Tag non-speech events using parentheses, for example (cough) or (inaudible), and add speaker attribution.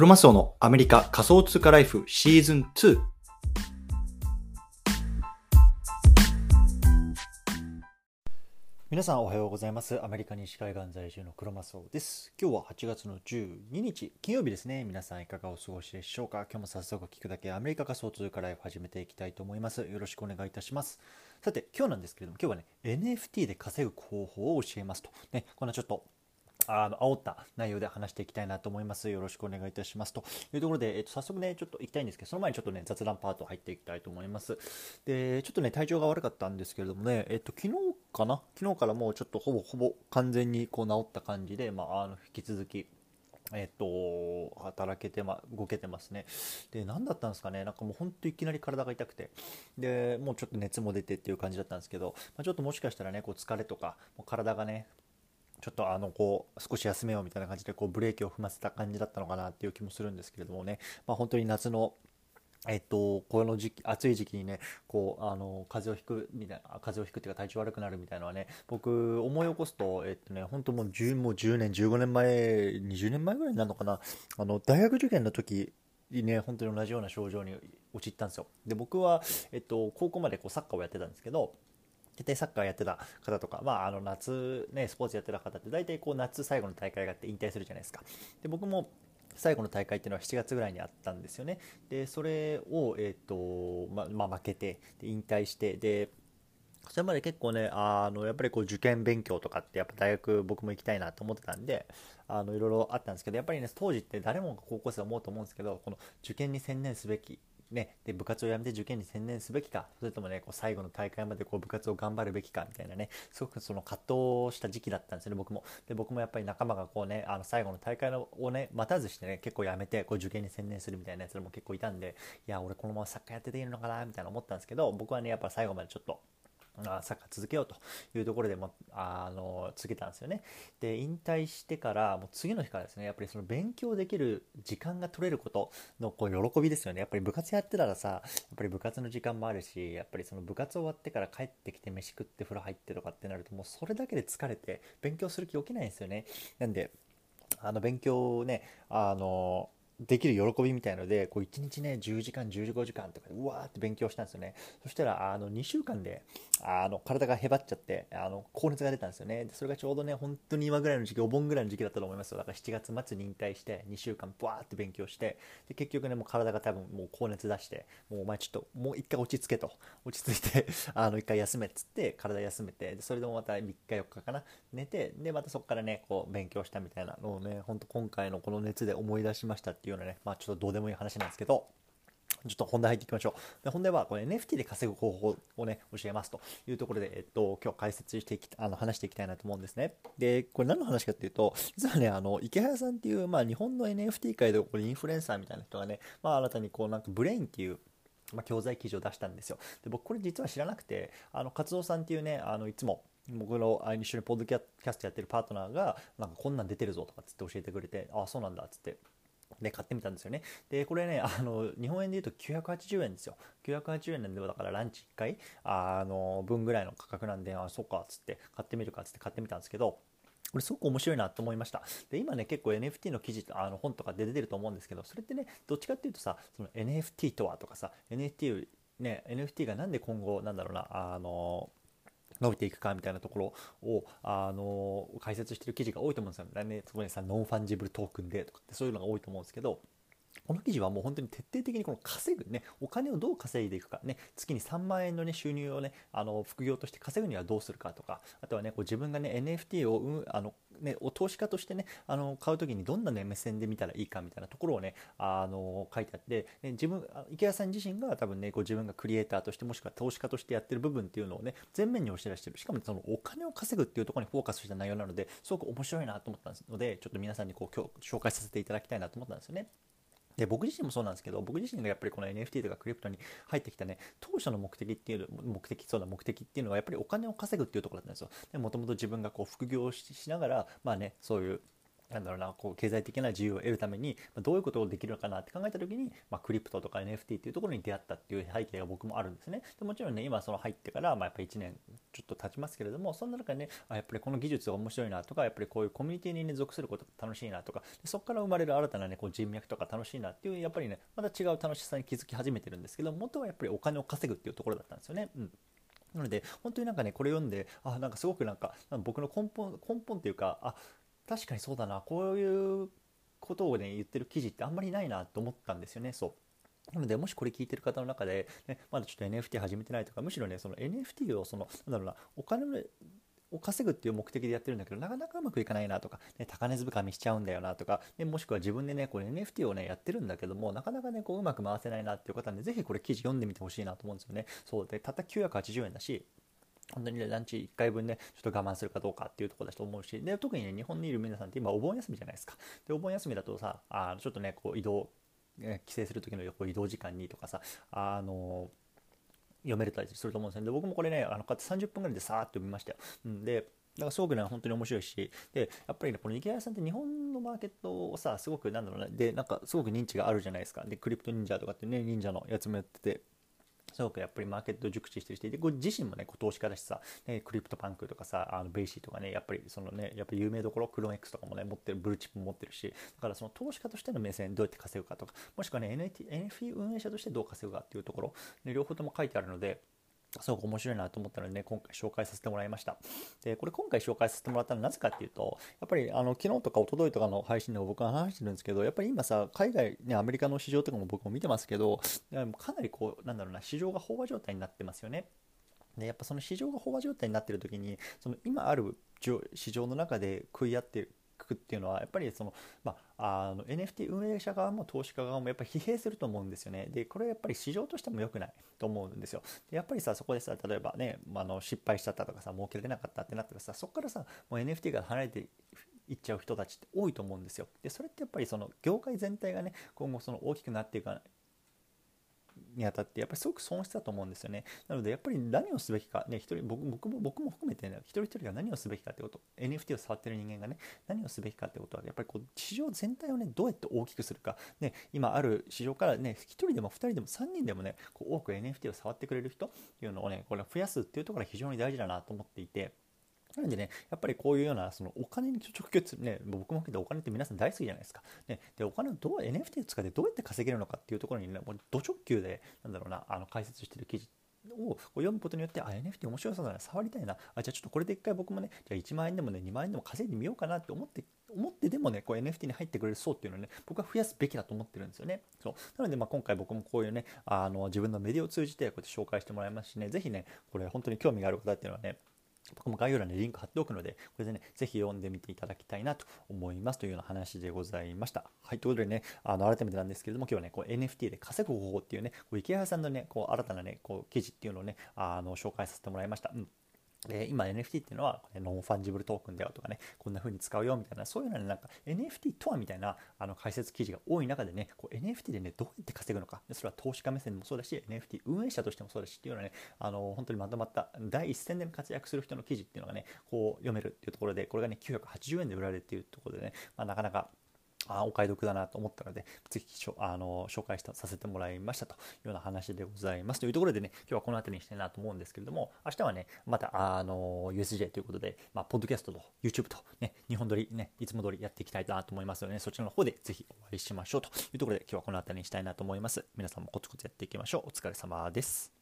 Speaker 1: クロマスオのアメリカ仮想通貨ライフシーズン2。皆さんおはようございます。アメリカ西海岸在住のクロマスオです。今日は8月の12日、金曜日ですね。皆さんいかがお過ごしでしょうか？今日も早速聞くだけアメリカ仮想通貨ライフ始めていきたいと思います。よろしくお願いいたします。さて、今日なんですけれども、今日はね、NFT で稼ぐ方法を教えますと。ね、こんなちょっとあの煽った内容で話していきたいなと思います。よろしくお願いいたします。というところで、えっと、早速ね、ちょっと行きたいんですけど、その前にちょっとね、雑談パート入っていきたいと思います。で、ちょっとね、体調が悪かったんですけれどもね、えっと、昨日かな？昨日からもうちょっとほぼほぼ完全にこう治った感じで、まあ、あの引き続き、えっと、働けてま、動けてますね。で、何だったんですかね、なんかもう本当いきなり体が痛くて、で、もうちょっと熱も出てっていう感じだったんですけど、まあ、ちょっともしかしたらね、こう疲れとか、もう体がね、ちょっとあのこう少し休めようみたいな感じでこうブレーキを踏ませた感じだったのかなっていう気もするんですけれどもね、まあ、本当に夏のえっと、この時期、暑い時期にね、こう、あの、風邪をひくみたいな、風邪をひくっていうか体調悪くなるみたいなのはね、僕、思い起こすと、えっとね、本当もう10、もう10年、15年前、20年前ぐらいになるのかな、あの、大学受験の時にね、本当に同じような症状に陥ったんですよ。で、僕は、えっと、高校までこうサッカーをやってたんですけど、大体サッカーやってた方とか、まあ、あの夏、ね、スポーツやってた方って大体こう夏最後の大会があって引退するじゃないですか。で僕も最後の大会っていうのは7月ぐらいにあったんですよね。でそれを、えーとままあ、負けてで引退してでそれまで結構ねあのやっぱりこう受験勉強とかってやっぱ大学僕も行きたいなと思ってたんであのいろいろあったんですけどやっぱりね当時って誰も高校生思うと思うんですけどこの受験に専念すべきね、で部活を辞めて受験に専念すべきかそれともねこう最後の大会までこう部活を頑張るべきかみたいなねすごくその葛藤した時期だったんですよね僕も。で僕もやっぱり仲間がこうねあの最後の大会をね待たずしてね結構辞めてこう受験に専念するみたいなやつも結構いたんでいや俺このままサッカーやってていいのかなみたいな思ったんですけど僕はねやっぱ最後までちょっとサッカー続けようというところでもあの続けたんですよね。で引退してからもう次の日からですねやっぱりその勉強できる時間が取れることのこう喜びですよね。やっぱり部活やってたらさやっぱり部活の時間もあるしやっぱりその部活終わってから帰ってきて飯食って風呂入ってとかってなるともうそれだけで疲れて勉強する気起きないんですよね。なんであの勉強をねあのできる喜びみたいので、こう1日ね、10時間、15時間とかで、うわーって勉強したんですよね。そしたら、あの、2週間で、あの、体がへばっちゃって、あの、高熱が出たんですよね。それがちょうどね、本当に今ぐらいの時期、お盆ぐらいの時期だったと思いますよ。だから7月末に引退して、2週間、ブワーって勉強して、で、結局ね、もう体が多分もう高熱出して、もうお前ちょっと、もう一回落ち着けと。落ち着いて (laughs) あの、一回休めっつって、体休めて、それでもまた3日4日かな、寝て、で、またそこからね、こう、勉強したみたいなのをね、ほんと今回のこの熱で思い出しましたっていうようなね、まあちょっとどうでもいい話なんですけど、ちょっと本題入っていきましょう。で本題はこれ NFT で稼ぐ方法をね、教えますというところで、えっと、今日解説していき、あの、話していきたいなと思うんですね。で、これ何の話かっていうと、実はね、あの、池早さんっていう、まあ、日本の NFT 界でこれインフルエンサーみたいな人がね、まあ、新たにこう、なんかブレインっていう、まあ、教材記事を出したんですよ。で、僕これ実は知らなくて、あの、活動さんっていうね、あの、いつも、僕の一緒にポッドキャストやってるパートナーが、なんかこんなん出てるぞとかつって教えてくれて、ああ、そうなんだっつって、で買ってみたんですよね。で、これね、あの、日本円で言うと980円ですよ。980円なんで、だからランチ1回、あの、分ぐらいの価格なんで、あ、そうか、つって買ってみるかつって買ってみたんですけど、これすごく面白いなと思いました。で、今ね、結構 NFT の記事、あの本とかで出てると思うんですけど、それってね、どっちかっていうとさ、その NFT とはとかさ、NFT ね、NFT がなんで今後、なんだろうな、あの、伸びていくかみたいなところを、あの解説してる記事が多いと思うんですよね。そこにさ、 non-fungible token でとかってそういうのが多いと思うんですけど、この記事はもう本当に徹底的にこの稼ぐね、お金をどう稼いでいくかね、月に3万円のね、収入をね、あの、副業として稼ぐにはどうするかとか、あとはね、こう自分がね、NFT を、うん、あの、ね、お投資家としてね、あの、買う時にどんなね、目線で見たらいいかみたいなところをね、あの、書いてあって、ね、自分、池谷さん自身が多分ね、こう自分がクリエイターとして、もしくは投資家としてやってる部分っていうのをね、前面に押し出してる。しかもそのお金を稼ぐっていうところにフォーカスした内容なので、すごく面白いなと思ったので、ちょっと皆さんにこう、今日紹介させていただきたいなと思ったんですよね。で僕自身もそうなんですけど僕自身がやっぱりこの NFT とかクリプトに入ってきたね当初の目的っていう目的そうな目的っていうのはやっぱりお金を稼ぐっていうところだったんですよ。もともと自分がこう副業しながらまあねそういうなんだろうなこう経済的な自由を得るために、どういうことをできるのかなって考えた時に、まあ、クリプトとか NFT っていうところに出会ったっていう背景が僕もあるんですねでもちろんね今その入ってから、まあ、やっぱり1年ちょっと経ちますけれどもそんな中ねあやっぱりこの技術が面白いなとかやっぱりこういうコミュニティに、ね、属することが楽しいなとかそこから生まれる新たな、ね、こう人脈とか楽しいなっていうやっぱりねまた違う楽しさに気づき始めてるんですけど元はやっぱりお金を稼ぐっていうところだったんですよね。うんなので本当になんかねこれ読んであなんかすごくなんか僕の根本根本っていうかあ確かにそうだな。こういうことをね言ってる記事ってあんまりないなと思ったんですよね。そう。なのでもしこれ聞いてる方の中で、ね、まだちょっと NFT 始めてないとかむしろねその NFT をそのなんだろうなお金を稼ぐっていう目的でやってるんだけどなかなかうまくいかないなとか、ね、高値掴みしちゃうんだよなとか、ね、もしくは自分でねこれ NFT をねやってるんだけどもなかなかねこううまく回せないなっていう方はねぜひこれ記事読んでみてほしいなと思うんですよね。そう。でたった980円だし本当に、ランチ1回分ね、ちょっと我慢するかどうかっていうところだと思うし、で、特にね、日本にいる皆さんって今お盆休みじゃないですか。で、お盆休みだとさ、あちょっとね、こう移動、帰省する時の移動時間にとかさ、あの読めれたりすると思うんですよ、ね。で、僕もこれね、あの、こうやって30分ぐらいでさーっと読みましたよ。うん、で、だからすごくね、本当に面白いし、で、やっぱりね、この池谷さんって日本のマーケットをさ、すごくなんだろうね、で、なんかすごく認知があるじゃないですか。で、クリプト忍者とかってね、忍者のやつもやってて、すごくやっぱりマーケット熟知してる人いて、ご自身もね、投資家だしさ、ね、クリプトパンクとかさ、あの BAYC とかね、やっぱりそのね、やっぱ有名どころ、 CloneX とかもね、持ってる、ブルーチップも持ってるし、だからその投資家としての目線どうやって稼ぐかとか、もしくはね、NFT, NFT 運営者としてどう稼ぐかっていうところ、ね、両方とも書いてあるので、すごく面白いなと思ったのでね、今回紹介させてもらいました。で、これ今回紹介させてもらったのはなぜかっていうと、やっぱりあの昨日とか一昨日とかの配信でも僕は話してるんですけど、やっぱり今さ、海外、ね、アメリカの市場とかも僕も見てますけど、かなりこう、なんだろうな、市場が飽和状態になってますよね。で、やっぱその市場が飽和状態になってる時に、その今ある市場の中で食い合ってるくっていうのはやっぱりその、まあ、あの NFT 運営者側も投資家側もやっぱり疲弊すると思うんですよね。でこれはやっぱり市場としても良くないと思うんですよ。でやっぱりさそこでさ例えばね、まあ、の失敗しちゃったとかさ儲けられなかったってなったらさそこからさもう NFT が離れていっちゃう人たちって多いと思うんですよ。でそれってやっぱりその業界全体がね今後その大きくなっていかないにあたってやっぱりすごく損失だと思うんですよね。なのでやっぱり何をすべきか、ね、一人僕僕も僕も含めて、ね、一人一人が何をすべきかってこと NFT を触ってる人間がね何をすべきかってことはやっぱりこう市場全体をねどうやって大きくするか、ね、今ある市場からね1人でも2人でも3人でもねこう多く NFT を触ってくれる人っていうのをねこれ増やすっていうところが非常に大事だなと思っていて。なのでね、やっぱりこういうようなそのお金に直結、ね、僕も含めてお金って皆さん大好きじゃないですか。ね、で、お金をどう NFT を使ってどうやって稼げるのかっていうところにね、もうド直球で、なんだろうな、あの解説してる記事を読むことによって、あ、NFT 面白そうだな、触りたいな、あ、じゃあちょっとこれで一回僕もね、じゃあ1万円でもね、2万円でも稼いでみようかなって思って、思ってでもね、こう NFT に入ってくれる層っていうのをね、僕は増やすべきだと思ってるんですよね。そう。なので、まあ今回僕もこういうね、あの、自分のメディアを通じてこうやって紹介してもらいますしね、ぜひね、これ本当に興味がある方っていうのはね、僕も概要欄にリンク貼っておくので、これでね、ぜひ読んでみていただきたいなと思いますというような話でございました。はい、ということでね、あの改めてなんですけれども、今日はね、こう NFT で稼ぐ方法っていうね、こう池原さんのね、こう新たなね、こう記事っていうのをね、あの紹介させてもらいました。うんで今 NFT っていうのは non-fungible token だよとかねこんな風に使うよみたいなそういうのねなんか NFT とはみたいなあの解説記事が多い中でねこう NFT でねどうやって稼ぐのか。それは投資家目線もそうだし NFT 運営者としてもそうだしっていうのはねあの本当にまとまった第一線で活躍する人の記事っていうのがねこう読めるっていうところでこれがね980円で売られるっていうところでね、まあ、なかなかあお買い得だなと思ったので、ぜひあの紹介したさせてもらいましたというような話でございます。というところでね、今日はこの辺りにしたいなと思うんですけれども、明日はね、またあの USJ ということで、まあ、ポッドキャストと YouTube とね、日本撮りね、いつも通りやっていきたいなと思いますので、ね、そちらの方でぜひお会いしましょうというところで、今日はこの辺りにしたいなと思います。皆さんもコツコツやっていきましょう。お疲れ様です。